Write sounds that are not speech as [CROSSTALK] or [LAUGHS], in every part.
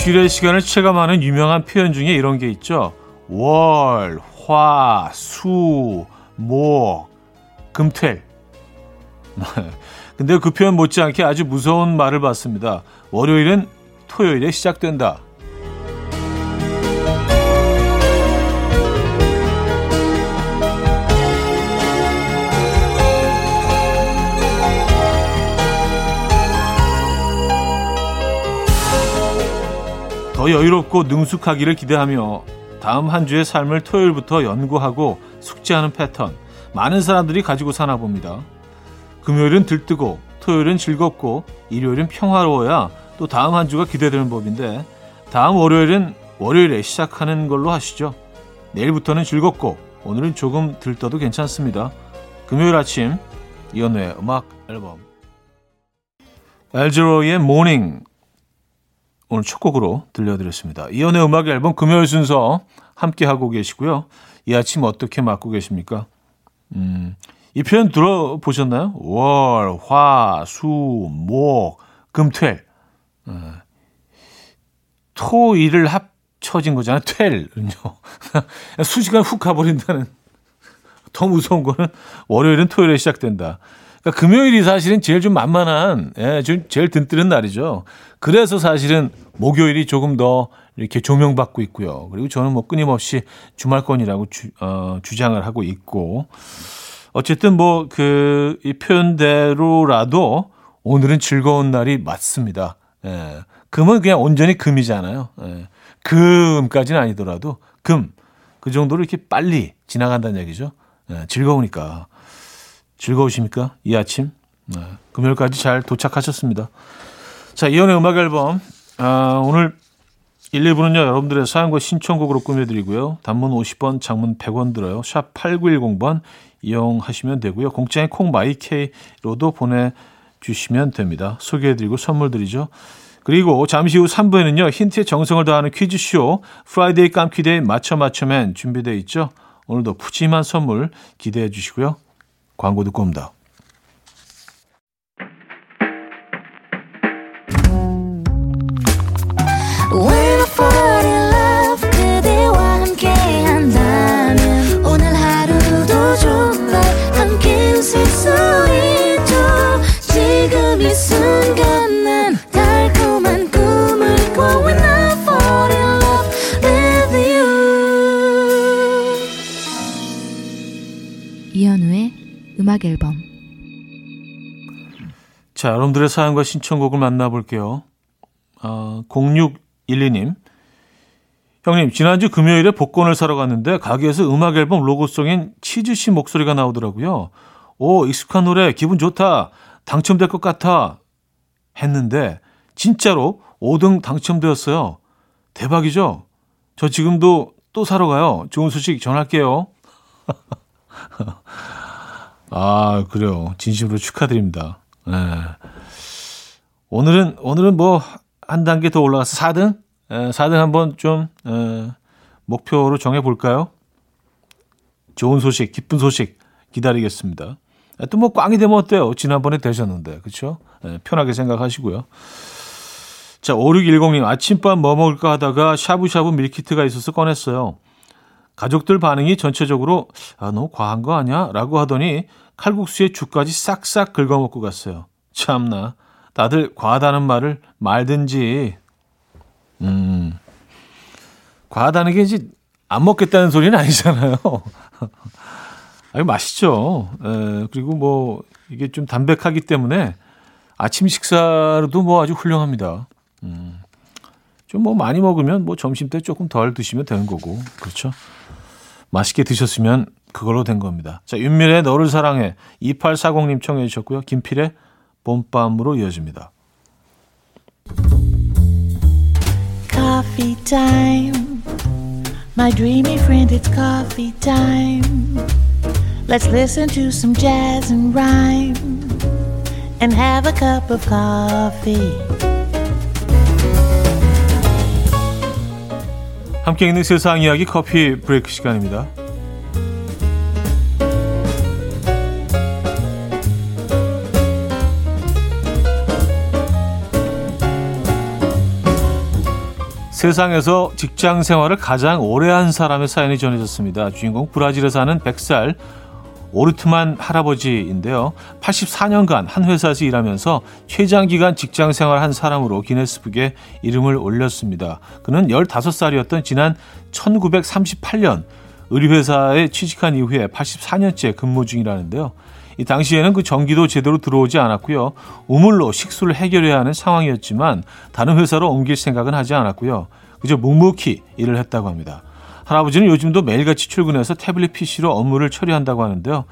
일주일의 시간을 체감하는 유명한 표현 중에 이런 게 있죠. 월, 화, 수, 목, 금퇴. [LAUGHS] 근데 그 표현 못지않게 아주 무서운 말을 봤습니다. 월요일은 토요일에 시작된다. 더 여유롭고 능숙하기를 기대하며 다음 한 주의 삶을 토요일부터 연구하고 숙지하는 패턴 많은 사람들이 가지고 사나 봅니다. 금요일은 들뜨고 토요일은 즐겁고 일요일은 평화로워야 또 다음 한 주가 기대되는 법인데 다음 월요일은 월요일에 시작하는 걸로 하시죠. 내일부터는 즐겁고 오늘은 조금 들떠도 괜찮습니다. 금요일 아침 이연우의 음악 앨범 Al Jarreau의 Mornin' 오늘 첫 곡으로 들려드렸습니다. 이연의 음악 앨범 금요일 순서 함께 하고 계시고요. 이 아침 어떻게 맞고 계십니까? 음, 이 표현 들어보셨나요? 월, 화, 수, 목, 금, 퇴. 어, 토, 일을 합쳐진 거잖아요. 퇴는요. [LAUGHS] 순식간 훅 가버린다는. [LAUGHS] 더 무서운 거는 월요일은 토요일에 시작된다. 그러니까 금요일이 사실은 제일 좀 만만한, 예, 좀 제일 든뜨는 날이죠. 그래서 사실은 목요일이 조금 더 이렇게 조명받고 있고요. 그리고 저는 뭐 끊임없이 주말권이라고 주, 어, 주장을 하고 있고. 어쨌든 뭐 그 이 표현대로라도 오늘은 즐거운 날이 맞습니다. 예. 금은 그냥 온전히 금이잖아요. 예. 금까지는 아니더라도 금. 그 정도로 이렇게 빨리 지나간다는 얘기죠. 예. 즐거우니까. 즐거우십니까? 이 아침? 네. 금요일까지 잘 도착하셨습니다. 자, 이연의 음악 앨범. 아, 오늘 1, 2부는요, 여러분들의 사연과 신청곡으로 꾸며드리고요. 단문 50원, 장문 100원 들어요. 샵 8910번 이용하시면 되고요. 공짜인 콩마이케이로도 보내주시면 됩니다. 소개해드리고 선물 드리죠. 그리고 잠시 후 3부에는요, 힌트의 정성을 다하는 퀴즈쇼, Friday 깜퀴데이 맞춰 맞춰맨 준비되어 있죠. 오늘도 푸짐한 선물 기대해 주시고요. 광고 듣고 옵니다. 음악 자, 여러분들의 사연과 신청곡을 만나볼게요. 어, 0612님. 형님, 지난주 금요일에 복권을 사러 갔는데 가게에서 음악 앨범 로고송인 치즈 씨 목소리가 나오더라고요. 오, 익숙한 노래, 기분 좋다. 당첨될 것 같아. 했는데, 진짜로 5등 당첨되었어요. 대박이죠? 저 지금도 또 사러 가요. 좋은 소식 전할게요. [LAUGHS] 아, 그래요. 진심으로 축하드립니다. 네. 오늘은, 오늘은 뭐, 한 단계 더 올라가서 4등? 에, 4등 한번 좀, 에, 목표로 정해 볼까요? 좋은 소식, 기쁜 소식 기다리겠습니다. 또 뭐 꽝이 되면 어때요? 지난번에 되셨는데? 에, 편하게 생각하시고요. 자, 5610님, 아침밥 뭐 먹을까 하다가 샤브샤브 밀키트가 있어서 꺼냈어요. 가족들 반응이 전체적으로 아, 너무 과한 거 아니야? 라고 하더니 칼국수에 죽까지 싹싹 긁어먹고 갔어요. 참나. 다들 과하다는 말을 말든지, 음, 과하다는 게 이제 안 먹겠다는 소리는 아니잖아요. [LAUGHS] 아니, 맛있죠. 에, 그리고 뭐, 이게 좀 담백하기 때문에 아침 식사로도 뭐 아주 훌륭합니다. 음, 좀 뭐 많이 먹으면 뭐 점심 때 조금 덜 드시면 되는 거고. 그렇죠. 맛있게 드셨으면 그걸로 된 겁니다. 자, 윤미래의 너를 사랑해 2840님 청해 주셨고요. 김필의 봄밤으로 이어집니다. Coffee time. My dreamy friend, it's coffee time. Let's listen to some jazz and rhyme and have a cup of coffee. 함께 있는 세상 이야기 커피 브레이크 시간입니다. 세상에서 직장 생활을 가장 오래 한 사람의 사연이 전해졌습니다. 주인공 브라질에 사는 100살 오르트만 할아버지인데요. 84년간 한 회사에서 일하면서 최장기간 직장 생활한 사람으로 기네스북에 이름을 올렸습니다. 그는 15살이었던 지난 1938년 의류회사에 취직한 이후에 84년째 근무 중이라는데요. 이 당시에는 그 전기도 제대로 들어오지 않았고요. 우물로 식수를 해결해야 하는 상황이었지만 다른 회사로 옮길 생각은 하지 않았고요. 그저 묵묵히 일을 했다고 합니다. 할아버지는 요즘도 매일같이 출근해서 태블릿 PC로 업무를 처리한다고 하는데요.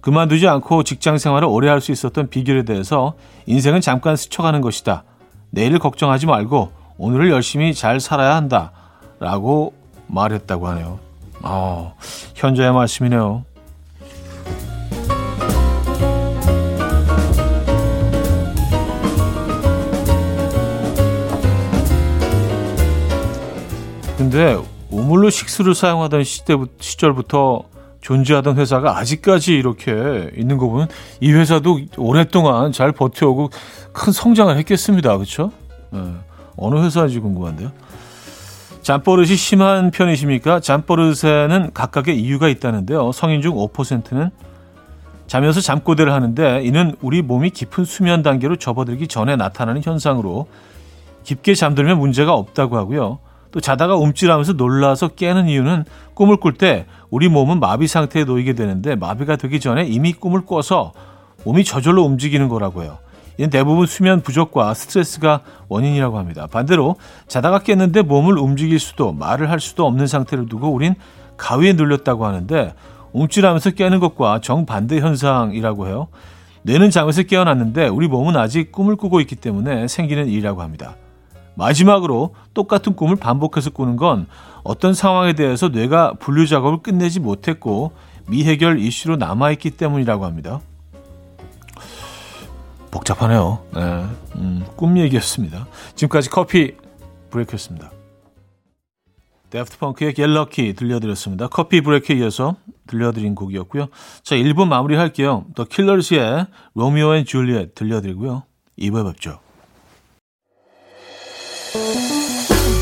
그만두지 않고 직장 생활을 오래 할 수 있었던 비결에 대해서 인생은 잠깐 스쳐가는 것이다. 내일을 걱정하지 말고 오늘을 열심히 잘 살아야 한다. 라고 말했다고 하네요. 어, 현자의 말씀이네요. 근데 우물로 식수를 사용하던 시대 시절부터 존재하던 회사가 아직까지 이렇게 있는 거 보면 이 회사도 오랫동안 잘 버텨오고 큰 성장을 했겠습니다. 그렇죠? 네. 어느 회사인지 궁금한데요. 잠버릇이 심한 편이십니까? 잠버릇에는 각각의 이유가 있다는데요. 성인 중 5%는 자면서 잠꼬대를 하는데 이는 우리 몸이 깊은 수면 단계로 접어들기 전에 나타나는 현상으로 깊게 잠들면 문제가 없다고 하고요. 또 자다가 움찔하면서 놀라서 깨는 이유는 꿈을 꿀 때 우리 몸은 마비 상태에 놓이게 되는데 마비가 되기 전에 이미 꿈을 꿔서 몸이 저절로 움직이는 거라고요. 이는 대부분 수면 부족과 스트레스가 원인이라고 합니다. 반대로 자다가 깼는데 몸을 움직일 수도 말을 할 수도 없는 상태를 두고 우린 가위에 눌렸다고 하는데 움찔하면서 깨는 것과 정반대 현상이라고 해요. 뇌는 잠에서 깨어났는데 우리 몸은 아직 꿈을 꾸고 있기 때문에 생기는 일이라고 합니다. 마지막으로 똑같은 꿈을 반복해서 꾸는 건 어떤 상황에 대해서 뇌가 분류 작업을 끝내지 못했고 미해결 이슈로 남아있기 때문이라고 합니다. 복잡하네요. 네, 음, 꿈 얘기였습니다. 지금까지 커피 브레이크였습니다. Daft Punk의 Get Lucky 들려드렸습니다. 커피 브레이크에 이어서 들려드린 곡이었고요. 자, 1부 마무리할게요. The Killers의 Romeo and Juliet 들려드리고요. 2부에 뵙죠.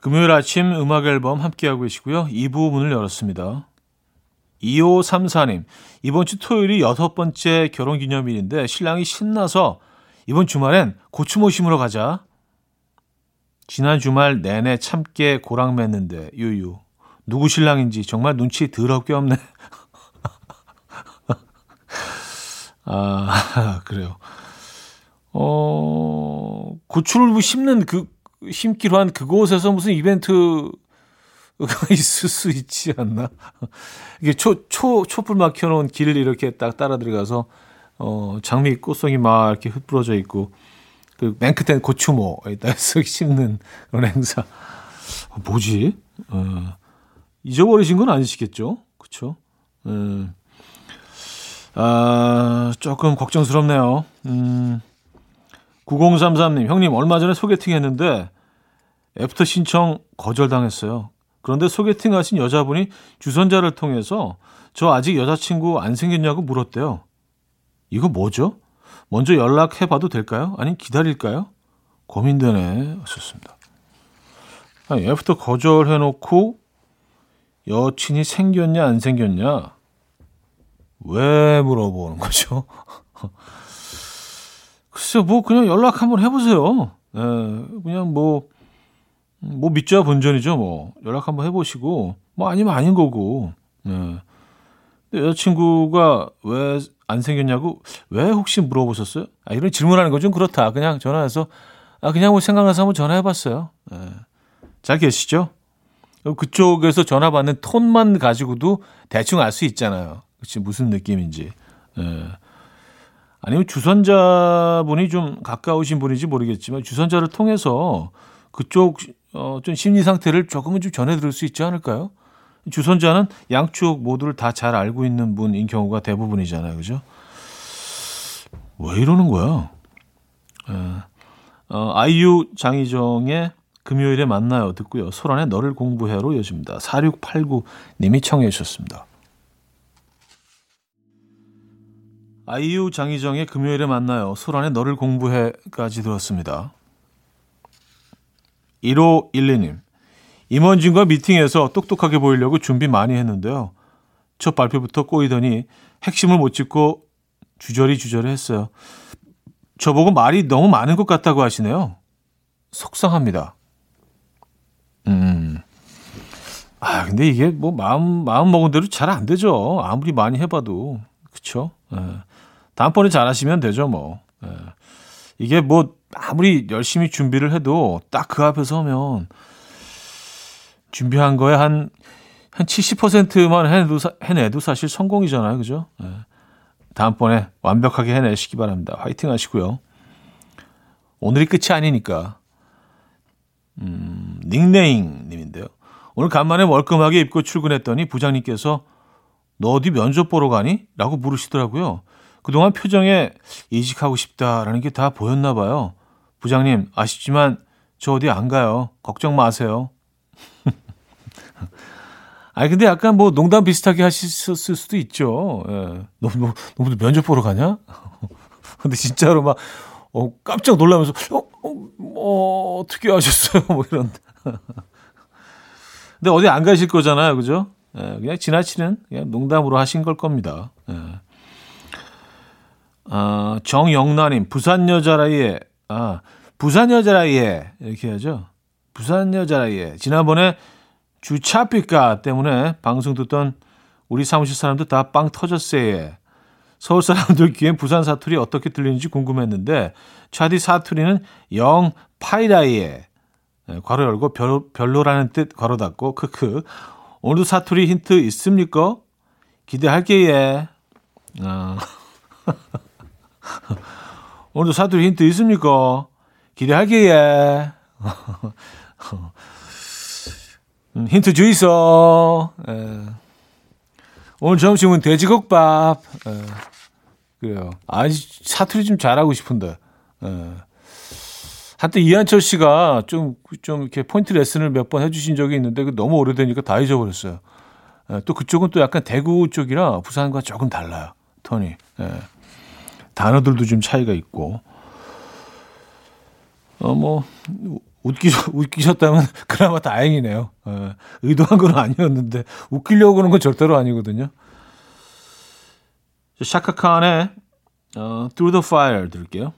금요일 아침 음악 앨범 함께하고 계시고요. 2부 문을 열었습니다. 2534님, 이번 주 토요일이 여섯 번째 결혼 기념일인데 신랑이 신나서 이번 주말엔 고추 모 심으러 가자. 지난 주말 내내 참깨 고랑 맸는데 유유. 누구 신랑인지 정말 눈치 더럽게 없네. [LAUGHS] 아, [LAUGHS] 그래요. 어, 고추를 심는 그 심기로 한 그곳에서 무슨 이벤트가 [LAUGHS] 있을 수 있지 않나? 이게 초, 초, 촛불 막 켜놓은 길을 이렇게 딱 따라 들어가서, 어, 장미 꽃송이 막 이렇게 흩뿌러져 있고, 그맨 끝에 고추모에다 쓱 심는 그런 행사. 어, 뭐지? 어, 잊어버리신 건 아니시겠죠? 그쵸? 음, 아, 조금 걱정스럽네요. 음, 9033님, 형님, 얼마 전에 소개팅 했는데, 애프터 신청 거절당했어요. 그런데 소개팅 하신 여자분이 주선자를 통해서 저 아직 여자친구 안 생겼냐고 물었대요. 이거 뭐죠? 먼저 연락해 봐도 될까요? 아니, 기다릴까요? 고민되네. 하셨습니다. 아니, 애프터 거절해놓고 여친이 생겼냐, 안 생겼냐? 왜 물어보는 거죠? [LAUGHS] 글쎄요, 뭐, 그냥 연락 한번 해보세요. 예, 그냥 뭐, 뭐, 믿자 본전이죠, 뭐. 연락 한번 해보시고, 뭐, 아니면 아닌 거고, 예. 여자친구가 왜 안 생겼냐고, 왜 혹시 물어보셨어요? 아, 이런 질문하는 건좀 그렇다. 그냥 전화해서, 아, 그냥 뭐 생각나서 한번 전화해봤어요. 예. 잘 계시죠? 그쪽에서 전화 받는 톤만 가지고도 대충 알 수 있잖아요. 그치, 무슨 느낌인지. 예. 아니면 주선자분이 좀 가까우신 분인지 모르겠지만 주선자를 통해서 그쪽 어, 좀 심리 상태를 조금은 좀 전해 들을 수 있지 않을까요? 주선자는 양쪽 모두를 다 잘 알고 있는 분인 경우가 대부분이잖아요. 그죠? 왜 이러는 거야? 에, 어, 아이유 장희정의 금요일에 만나요. 듣고요. 소란의 너를 공부해로 이어집니다. 4689님이 청해 주셨습니다. 아이유 장희정의 금요일에 만나요. 소란의 너를 공부해까지 들었습니다. 1512님. 임원진과 미팅에서 똑똑하게 보이려고 준비 많이 했는데요. 첫 발표부터 꼬이더니 핵심을 못 짚고 주저리 주저리 했어요. 저보고 말이 너무 많은 것 같다고 하시네요. 속상합니다. 음. 아, 근데 이게 뭐 마음, 마음 먹은 대로 잘 안 되죠. 아무리 많이 해봐도. 그쵸? 예. 다음번에 잘하시면 되죠, 뭐. 예. 이게 뭐 아무리 열심히 준비를 해도 딱 그 앞에 서면 준비한 거에 한, 한 70%만 해내도, 해내도 사실 성공이잖아요. 그죠? 예. 다음번에 완벽하게 해내시기 바랍니다. 화이팅 하시고요. 오늘이 끝이 아니니까. 음, 닉네임 님인데요. 오늘 간만에 멀끔하게 입고 출근했더니 부장님께서 너 어디 면접 보러 가니? 라고 물으시더라고요. 그동안 표정에 이직하고 싶다라는 게 다 보였나 봐요. 부장님, 아쉽지만 저 어디 안 가요. 걱정 마세요. [LAUGHS] 아니 근데 약간 뭐 농담 비슷하게 하셨을 수도 있죠. 예. 너무 너무 너무 면접 보러 가냐? [LAUGHS] 근데 진짜로 막 어, 깜짝 놀라면서 어, 어, 어 어떻게 하셨어요? [LAUGHS] 뭐 이런. 근데 어디 안 가실 거잖아요, 그죠? 예, 그냥 지나치는 그냥 농담으로 하신 걸 겁니다. 예. 아, 정영란님 부산 여자라이에 아 부산 여자라이에 이렇게 하죠. 부산 여자라이에 지난번에 주차비가 때문에 방송 듣던 우리 사무실 사람들 다 빵 터졌어요. 서울 사람들 귀엔 부산 사투리 어떻게 들리는지 궁금했는데 차디 사투리는 영 파이라이에 네, 괄호 열고 별, 별로라는 뜻 괄호 닫고 크크 오늘도 사투리 힌트 있습니까? 기대할게요. 어. [LAUGHS] [LAUGHS] 오늘도 사투리 힌트 있습니까? 기대할게요. [LAUGHS] 음, 힌트 주이소. 예. 오늘 점심은 돼지국밥. 예. 그래요. 아, 사투리 좀 잘하고 싶은데. 예. 한때 이한철 씨가 좀, 좀 이렇게 포인트 레슨을 몇 번 해주신 적이 있는데 그 너무 오래되니까 다 잊어버렸어요. 예. 또 그쪽은 또 약간 대구 쪽이라 부산과 조금 달라요. 톤이. 예. 단어들도 좀 차이가 있고. 어, 뭐, 웃기, 웃기셨다면 [LAUGHS] 그나마 다행이네요. 예, 의도한 건 아니었는데 웃기려고 그러는 건 절대로 아니거든요. 샤카칸의 어, Through the Fire 들을게요.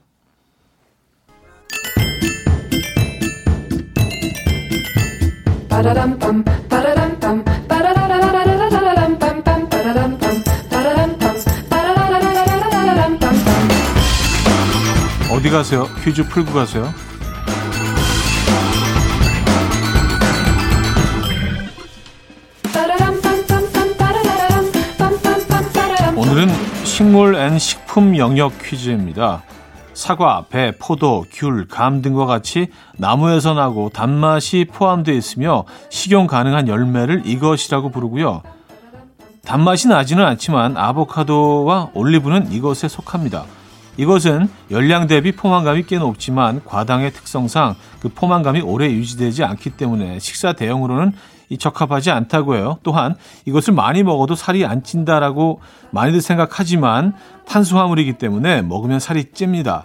어디 가세요? 퀴즈 풀고 가세요. 오늘은 식물 and 식품 영역 퀴즈입니다. 사과, 배, 포도, 귤, 감 등과 같이 나무에서 나고 단맛이 포함되어 있으며 식용 가능한 열매를 이것이라고 부르고요. 단맛이 나지는 않지만 아보카도와 올리브는 이것에 속합니다. 이것은 열량 대비 포만감이 꽤 높지만 과당의 특성상 그 포만감이 오래 유지되지 않기 때문에 식사 대용으로는 이 적합하지 않다고 해요. 또한 이것을 많이 먹어도 살이 안 찐다라고 많이들 생각하지만 탄수화물이기 때문에 먹으면 살이 찝니다.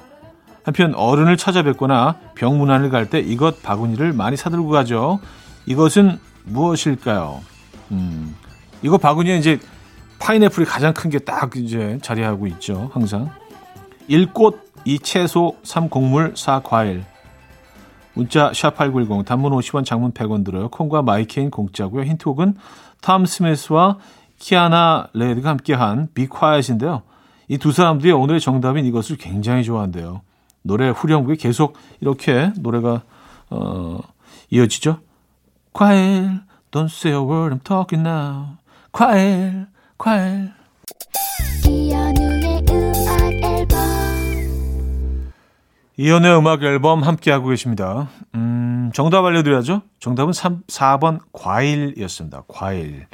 한편 어른을 찾아뵙거나 병문안을 갈 때 이것 바구니를 많이 사들고 가죠. 이것은 무엇일까요? 음, 이거 바구니에 이제 파인애플이 가장 큰 게 딱 이제 자리하고 있죠. 항상. 1꽃, 2 채소, 3 곡물, 4 과일. 문자 샵8910 단문 50원 장문 100원 들어요. 콩과 my K는 공짜고요. 힌트곡은 톰 스미스와 키아나 레드가 함께한 Be Quiet인데요. 이 두 사람들이 오늘의 정답인 이것을 굉장히 좋아한대요. 노래 후렴구에 계속 이렇게 노래가 어, 이어지죠. 과일, don't say a word, I'm talking now. 과일, 과일. 이연의 음악 앨범 함께하고 계십니다. 음, 음, 정답 알려드려야죠. 정답은 3, 4번 과일이었습니다. 과일.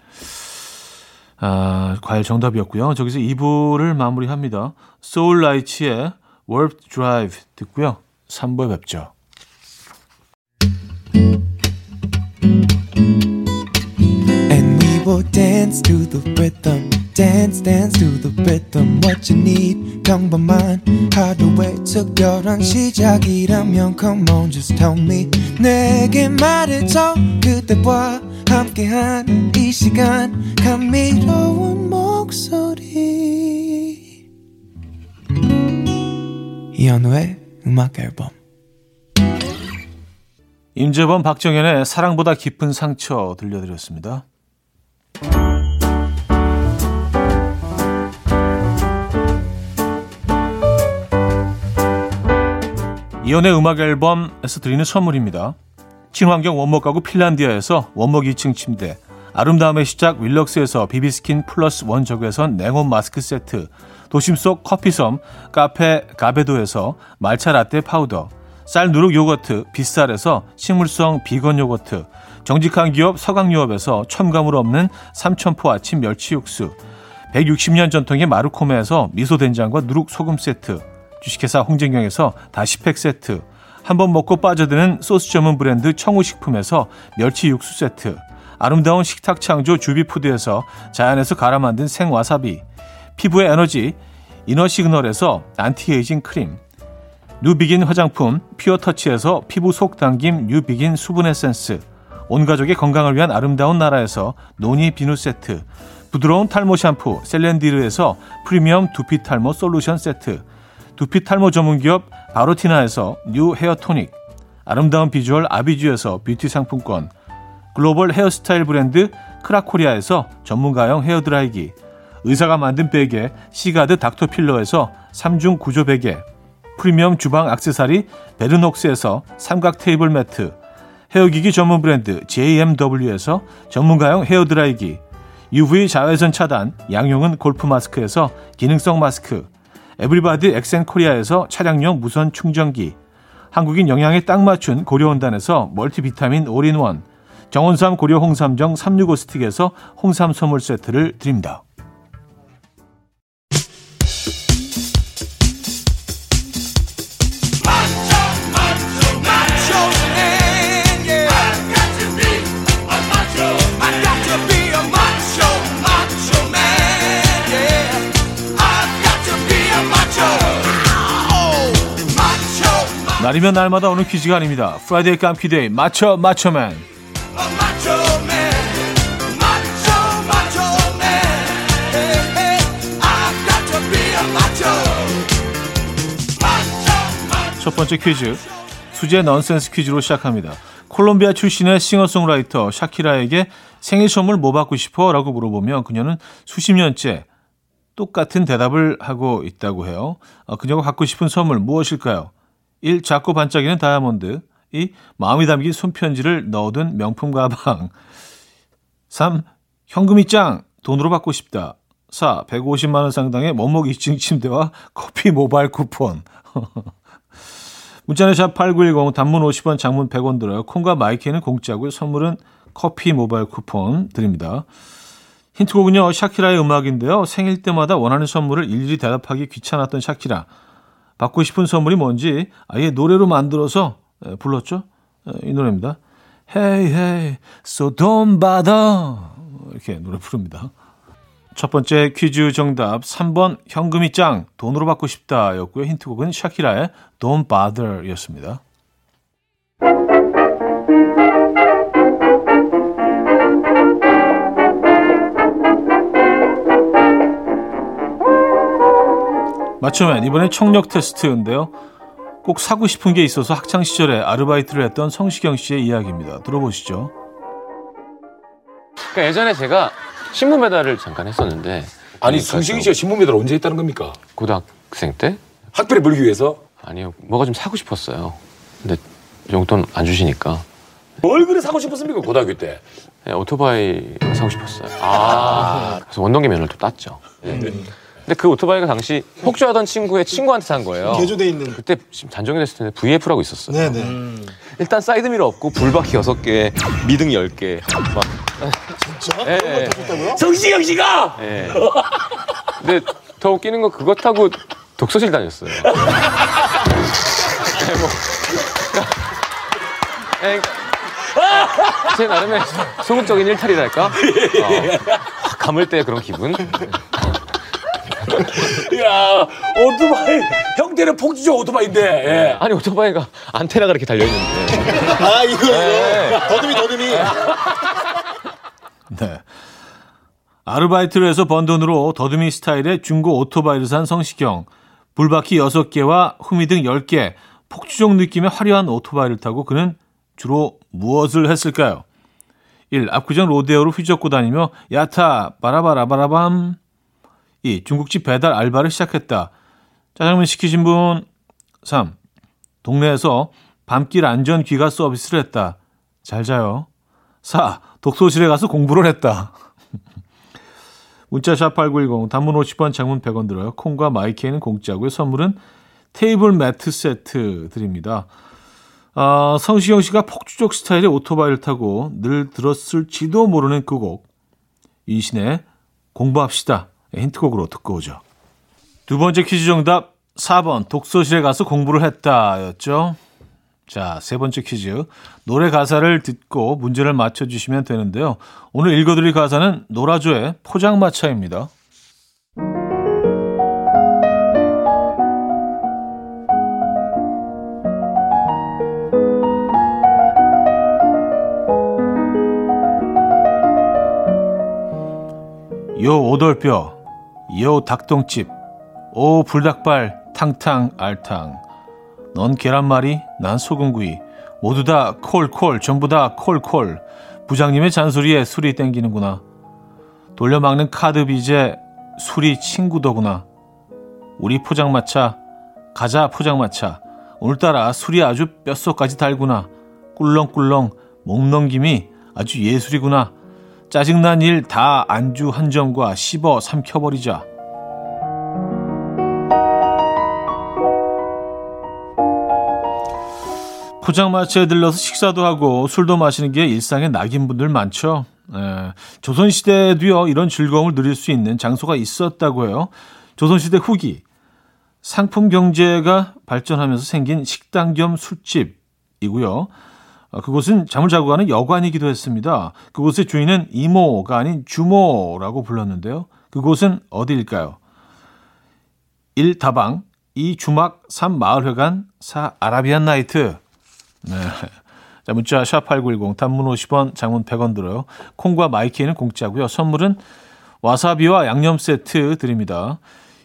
아, 과일 정답이었고요. 저기서 2부를 마무리합니다. 소울라이츠의 Warp Drive 듣고요. 3부에 뵙죠. Will dance to the rhythm. Dance, dance to the rhythm. What you need, 평범한 하루의 특별한 시작이라면 Come on, just tell me. 내게 말해줘. 그대와 함께한 이 시간. 감미로운 목소리. 이현우의 음악 앨범. 임재범, 박정현의 사랑보다 깊은 상처 들려드렸습니다. 이연의 음악 앨범에서 드리는 선물입니다. 친환경 원목 가구 핀란디아에서 원목 2층 침대, 아름다움의 시작 윌럭스에서 비비스킨 플러스 원적외선 냉온 마스크 세트, 도심 속 커피섬 카페 가베도에서 말차 라떼 파우더, 쌀 누룩 요거트 빗살에서 식물성 비건 요거트, 정직한 기업 서강유업에서 첨가물 없는 삼천포 아침 멸치 육수, 160년 전통의 마루코메에서 미소된장과 누룩 소금 세트, 주식회사 홍진경에서 다시팩 세트, 한 번 먹고 빠져드는 소스 전문 브랜드 청우식품에서 멸치 육수 세트, 아름다운 식탁 창조 주비푸드에서 자연에서 갈아 만든 생와사비, 피부의 에너지 이너 시그널에서 안티에이징 크림, 뉴비긴 화장품 피어터치에서 피부 속 당김 뉴비긴 수분 에센스, 온 가족의 건강을 위한 아름다운 나라에서 노니 비누 세트, 부드러운 탈모 샴푸 셀렌디르에서 프리미엄 두피 탈모 솔루션 세트, 두피 탈모 전문 기업 바로티나에서 new 헤어 토닉, 아름다운 비주얼 아비주에서 뷰티 상품권, 글로벌 헤어스타일 브랜드 크라코리아에서 전문가용 헤어 드라이기, 의사가 만든 베개 시가드 닥터필러에서 3중 구조 베개, 프리미엄 주방 악세사리 베르녹스에서 삼각 테이블 매트, 헤어기기 전문 브랜드 JMW에서 전문가용 헤어드라이기, UV 자외선 차단 양용은 골프 마스크에서 기능성 마스크, 에브리바디 엑센코리아에서 차량용 무선 충전기, 한국인 영양에 딱 맞춘 고려원단에서 멀티비타민 올인원, 정원삼 고려 홍삼정 365 스틱에서 홍삼 선물 세트를 드립니다. 날이면 날마다 오는 퀴즈가 아닙니다. Friday 깜퀴day 맞춰 맞춰맨. 첫 번째 퀴즈 수제 넌센스 퀴즈로 시작합니다. 콜롬비아 출신의 싱어송라이터 샤키라에게 생일 선물 뭐 받고 싶어? 라고 물어보면 그녀는 수십 년째 똑같은 대답을 하고 있다고 해요. 어, 그녀가 갖고 싶은 선물 무엇일까요? 1. 작고 반짝이는 다이아몬드 2. 마음이 담긴 손편지를 넣어둔 명품 가방 3. 현금이 짱! 돈으로 받고 싶다 4. 150만 원 상당의 원목 2층 침대와 커피 모바일 쿠폰 [LAUGHS] 문자는 샵8910 단문 50원 장문 100원 들어요. 콩과 my K는 공짜고요. 선물은 커피 모바일 쿠폰 드립니다. 힌트곡은요. 샤키라의 음악인데요. 생일 때마다 원하는 선물을 일일이 대답하기 귀찮았던 샤키라. 받고 싶은 선물이 뭔지 아예 노래로 만들어서 불렀죠. 이 노래입니다. Hey hey, so don't bother. 이렇게 노래 부릅니다. 첫 번째 퀴즈 정답 3번 현금이 짱 돈으로 받고 싶다 였고요. 힌트곡은 샤키라의 Don't Bother 였습니다. 맞추면 이번엔 청력 테스트인데요. 꼭 사고 싶은 게 있어서 학창 시절에 아르바이트를 했던 성시경 씨의 이야기입니다. 들어보시죠. 그러니까 예전에 제가 신문 배달을 잠깐 했었는데 아니 그러니까 성시경 저 씨가 신문 배달 언제 했다는 겁니까? 고등학생 때 학비를 벌기 위해서 아니요 뭐가 좀 사고 싶었어요. 근데 용돈 안 주시니까 뭘 그래 사고 싶었습니까 고등학교 때? 네, 오토바이 사고 싶었어요. 아 그래서 원동기 면허를 또 땄죠. 네. 근데 그 오토바이가 당시 폭주하던 친구의 친구한테 산 거예요. 개조돼 있는. 그때 지금 단종이 됐을 텐데 VF라고 있었어요. 네네. 일단 사이드미러 없고 불바퀴 6개, 미등 10개. 막. 진짜? 예. 예. 성시경 씨가 예. 근데 더 웃기는 건 그거 타고 독서실 다녔어요. 네, 뭐. 제 나름의 소극적인 일탈이랄까? 어, 감을 때 그런 기분? [LAUGHS] 야 오토바이 형태는 폭주적 오토바이인데 예. 아니 오토바이가 안테나가 이렇게 달려 있는데 아 이거 네. 더듬이 더듬이. 네. 아르바이트를 해서 번 돈으로 더듬이 스타일의 중고 오토바이를 산 성시경. 불바퀴 6개와 후미등 10개, 폭주적 느낌의 화려한 오토바이를 타고 그는 주로 무엇을 했을까요? 1. 압구정 로데오를 휘젓고 다니며 야타 바라바라바라밤 2. 중국집 배달 알바를 시작했다. 짜장면 시키신 분 3. 동네에서 밤길 안전 귀가 서비스를 했다. 잘 자요. 4. 독서실에 가서 공부를 했다. [LAUGHS] 문자 샵 8910 단문 50원 장문 100원 들어요. 콩과 마이케이는 공짜고요. 선물은 테이블 매트 세트 드립니다. 아, 성시경 씨가 폭주족 스타일의 오토바이를 타고 늘 들었을지도 모르는 그 곡. 이신의 공부합시다. 힌트곡으로 듣고 오죠. 두 번째 퀴즈 정답 4번 독서실에 가서 공부를 했다였죠. 자, 세 번째 퀴즈. 노래 가사를 듣고 문제를 맞춰 주시면 되는데요. 오늘 읽어 드릴 가사는 노라조의 포장마차입니다. 요 오돌뼈, 요 닭똥집, 오 불닭발, 탕탕 알탕. 넌 계란말이, 난 소금구이. 모두 다 콜콜, 전부 다 콜콜. 부장님의 잔소리에 술이 땡기는구나. 돌려막는 카드 빚에 술이 친구더구나. 우리 포장마차, 가자 포장마차. 오늘따라 술이 아주 뼛속까지 달구나. 꿀렁꿀렁 목 넘김이 아주 예술이구나. 짜증난 일 다 안주 한 점과 씹어 삼켜버리자. 포장마차에 들러서 식사도 하고 술도 마시는 게 일상의 낙인 분들 많죠. 에, 조선시대에도요, 이런 즐거움을 누릴 수 있는 장소가 있었다고 해요. 조선시대 후기. 상품 경제가 발전하면서 생긴 식당 겸 술집이고요. 어, 그곳은 가는 여관이기도 했습니다. 그곳의 주인은 이모가 아닌 주모라고 불렀는데요. 그곳은 어디일까요? 1. 다방 2. 주막 3. 마을회관 4. 아라비안 나이트 네. 자, 문자 샵8910 단문 50원, 장문 100원 들어요. 콩과 my K는 공짜고요. 선물은 와사비와 양념 세트 드립니다.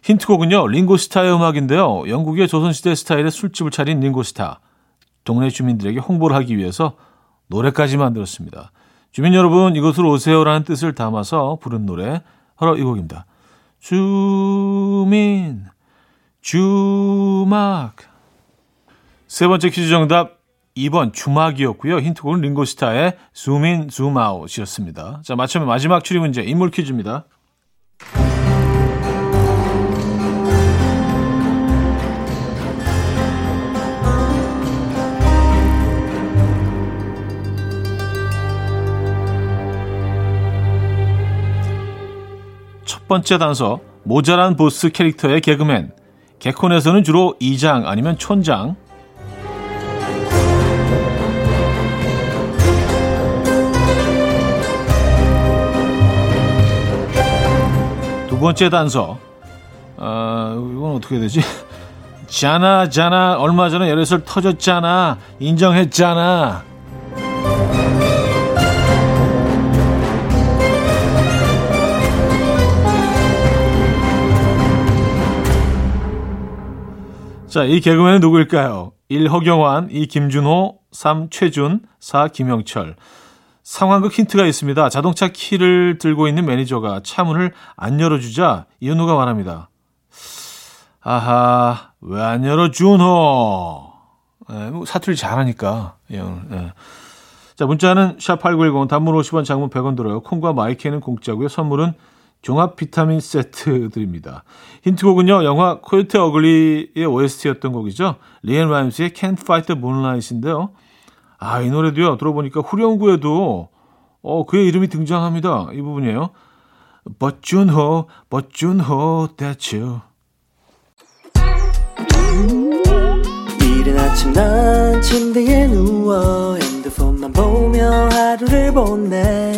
힌트곡은요. 링고스타의 음악인데요. 영국의 조선시대 스타일의 술집을 차린 링고스타. 동네 주민들에게 홍보를 하기 위해서 노래까지 만들었습니다. 주민 여러분 이곳으로 오세요라는 뜻을 담아서 부른 노래 바로 이 곡입니다. 주민 주막 세 번째 퀴즈 정답 2번 주막이었고요. 힌트곡은 링고스타의 줌인 줌아웃이었습니다. 자 맞추면 마지막 추리 문제 인물 퀴즈입니다. 첫 번째 단서 모자란 보스 캐릭터의 개그맨. 개콘에서는 주로 2장 아니면 촌장. 두 번째 단서. 아 이건 어떻게 되지? [LAUGHS] 자나 자나 얼마 전에 열애설 터졌잖아. 인정했잖아 자, 이 개그맨은 누구일까요? 1. 허경환, 2. 김준호, 3. 최준, 4. 김영철. 상황극 힌트가 있습니다. 자동차 키를 들고 있는 매니저가 차문을 안 열어주자 이현우가 말합니다. 아하, 왜 안 열어, 준호? 예, 뭐 사투리 잘하니까. 예. 자, 문자는 샵8910, 단문 50원, 장문 100원 들어요. 콩과 my K는 공짜고요. 선물은 종합 비타민 세트 드립니다. 힌트곡은요, 영화 코요테 어글리의 OST였던 곡이죠. 리앤 라임스의 Can't Fight the Moonlight인데요. 아, 이 노래도요, 들어보니까 후렴구에도, 어, 그의 이름이 등장합니다. 이 부분이에요. But Junho, but Junho, that's you. 이른 아침 난 침대에 누워 핸드폰만 보며 하루를 보내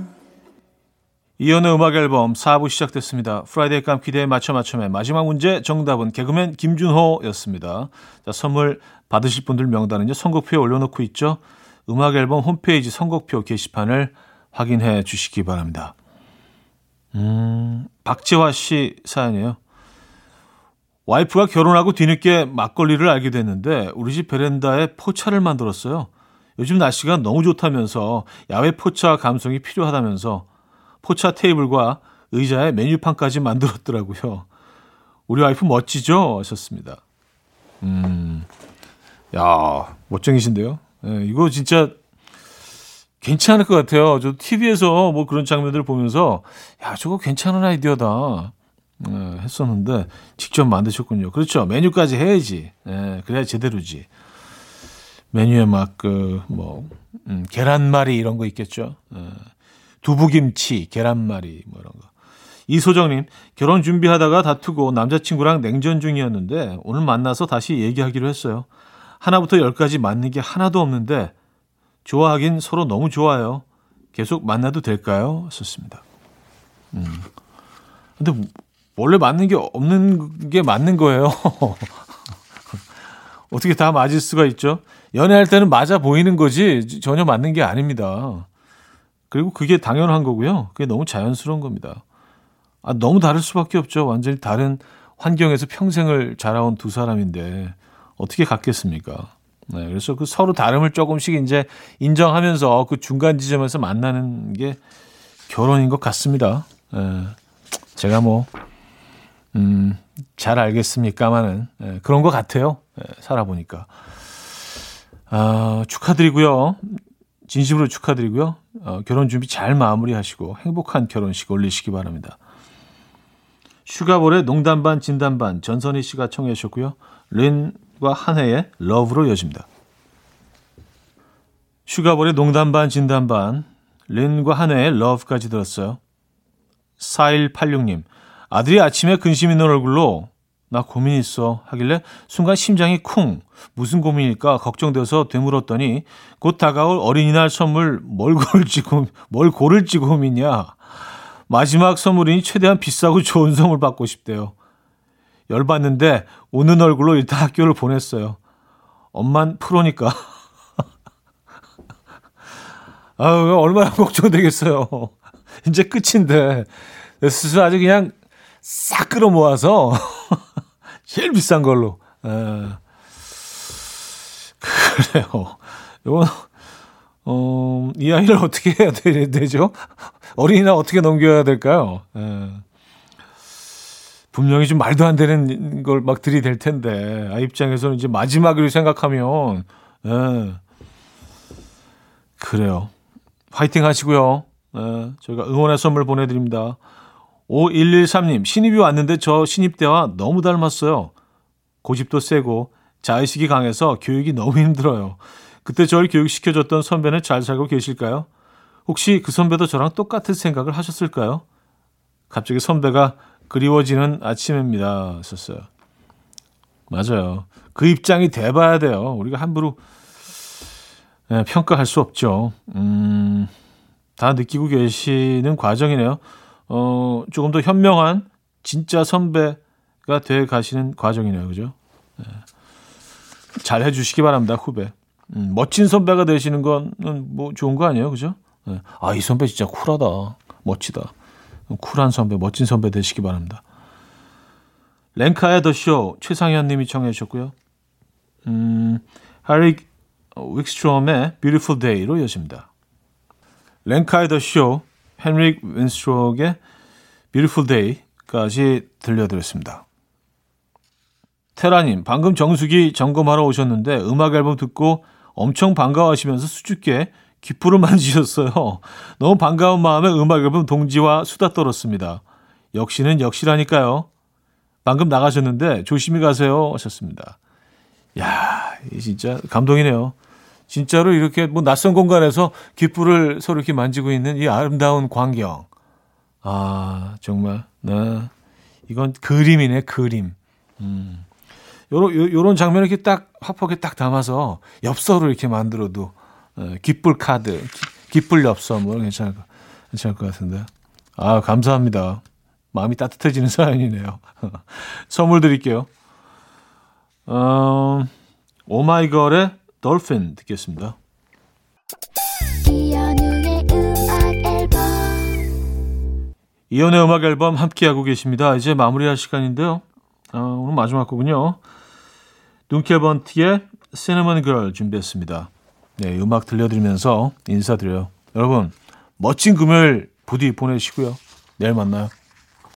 이현우의 음악 앨범 4부 시작됐습니다. Friday 깜키대에 맞춰 맞춰의 마지막 문제 정답은 개그맨 김준호였습니다. 자, 선물 받으실 분들 명단은요. 선곡표에 올려놓고 있죠. 음악 앨범 홈페이지 선곡표 게시판을 확인해 주시기 바랍니다. 음, 박지화 씨 사연이에요. 와이프가 결혼하고 뒤늦게 막걸리를 알게 됐는데 우리 집 베란다에 포차를 만들었어요. 요즘 날씨가 너무 좋다면서 야외 포차 감성이 필요하다면서 포차 테이블과 의자에 메뉴판까지 만들었더라고요. 우리 와이프 멋지죠? 하셨습니다. 음, 야, 멋쟁이신데요? 예, 이거 진짜 괜찮을 것 같아요. 저 TV에서 뭐 그런 장면들 보면서, 야, 저거 괜찮은 아이디어다. 예, 했었는데, 직접 만드셨군요. 그렇죠. 메뉴까지 해야지. 예, 그래야 제대로지. 메뉴에 막, 그, 뭐, 음, 계란말이 이런 거 있겠죠. 예. 두부김치, 계란말이 뭐 이런 거. 이소정님 결혼 준비하다가 다투고 남자친구랑 냉전 중이었는데 오늘 만나서 다시 얘기하기로 했어요. 하나부터 열까지 맞는 게 하나도 없는데 좋아하긴 서로 너무 좋아요. 계속 만나도 될까요? 썼습니다. 음. 근데 원래 맞는 게 없는 게 맞는 거예요. [LAUGHS] 어떻게 다 맞을 수가 있죠? 연애할 때는 맞아 보이는 거지 전혀 맞는 게 아닙니다. 그리고 그게 당연한 거고요. 그게 너무 자연스러운 겁니다. 아, 너무 다를 수밖에 없죠. 완전히 다른 환경에서 평생을 자라온 두 사람인데 어떻게 같겠습니까? 네, 그래서 그 서로 다름을 조금씩 이제 인정하면서 그 중간 지점에서 만나는 게 결혼인 것 같습니다. 네, 제가 뭐, 음, 잘 알겠습니까만은 네, 그런 것 같아요. 네, 살아보니까. 아, 축하드리고요. 진심으로 축하드리고요. 어, 결혼 준비 잘 마무리하시고 행복한 결혼식 올리시기 바랍니다. 슈가볼의 농담 반 진담 반 전선희 씨가 청해 주셨고요. 린과 한해의 Love로 이어집니다. 슈가볼의 농담 반 진담 반 린과 한해의 Love까지 들었어요. 4186님 아들이 아침에 근심 있는 얼굴로 나 고민 있어 하길래 순간 심장이 쿵 무슨 고민일까 걱정돼서 되물었더니 곧 다가올 어린이날 선물 뭘 고를지 뭘 고를지 고민이야. 마지막 선물이니 최대한 비싸고 좋은 선물 받고 싶대요. 열받는데 우는 얼굴로 일단 학교를 보냈어요. 엄만 프로니까. [LAUGHS] 아유 얼마나 걱정되겠어요. [LAUGHS] 이제 끝인데. 스스로 아주 그냥 싹 끌어모아서 [LAUGHS] 제일 비싼 걸로. 에. 그래요. 이건 어, 이 아이를 어떻게 해야 되죠? 어린이날 어떻게 넘겨야 될까요? 에. 분명히 좀 말도 안 되는 걸 막 들이댈 텐데 아이 입장에서는 이제 마지막으로 생각하면 에. 그래요. 화이팅 하시고요. 에. 저희가 응원의 선물 보내드립니다. 5113님, 신입이 왔는데 저 신입 때와 너무 닮았어요. 고집도 세고 자의식이 강해서 교육이 너무 힘들어요. 그때 저를 교육시켜줬던 선배는 잘 살고 계실까요? 혹시 그 선배도 저랑 똑같은 생각을 하셨을까요? 갑자기 선배가 그리워지는 아침입니다. 썼어요. 맞아요. 그 입장이 돼봐야 돼요. 우리가 함부로 네, 평가할 수 없죠. 음, 다 느끼고 계시는 과정이네요. 어, 조금 더 현명한 진짜 선배가 돼 가시는 과정이네요. 그죠? 네. 잘 해주시기 바랍니다. 후배. 음, 멋진 선배가 되시는 건 뭐 좋은 거 아니에요. 그죠? 네. 아, 이 선배 진짜 쿨하다. 멋지다. 쿨한 선배, 멋진 선배 되시기 바랍니다. 랭카의 더 쇼, 최상현 님이 청해 주셨고요. 음, 하리 윅스트롬의 Beautiful Day로 이어집니다. 랭카의 더 쇼, 헨릭 윈스트록의 Beautiful Day까지 들려드렸습니다. 테라님, 방금 정수기 점검하러 오셨는데 음악 앨범 듣고 엄청 반가워하시면서 수줍게 기프를 만지셨어요. [LAUGHS] 너무 반가운 마음에 음악 앨범 동지와 수다 떨었습니다. 역시는 역시라니까요. 방금 나가셨는데 조심히 가세요 하셨습니다. 야, 이 진짜 감동이네요. 진짜로 이렇게 뭐 낯선 공간에서 귓불을 서로 이렇게 만지고 있는 이 아름다운 광경. 아, 정말. 네. 이건 그림이네, 그림. 음. 요런, 요, 요런 장면을 이렇게 딱 화폭에 딱 담아서 엽서로 이렇게 만들어도 어, 깃불 카드, 기, 깃불 엽서 뭐 괜찮을, 것- 괜찮을 것 같은데. 아, 감사합니다. 마음이 따뜻해지는 [LAUGHS] 사연이네요. 선물 드릴게요. 어, 오마이걸의 돌핀 듣겠습니다. 이연의 음악 앨범 함께하고 계십니다. 이제 마무리할 시간인데요. 어, 오늘 마지막 곡은요. 시네먼 걸 준비했습니다. 네, 음악 들려드리면서 인사드려요. 여러분, 멋진 금요일 부디 보내시고요. 내일 만나요.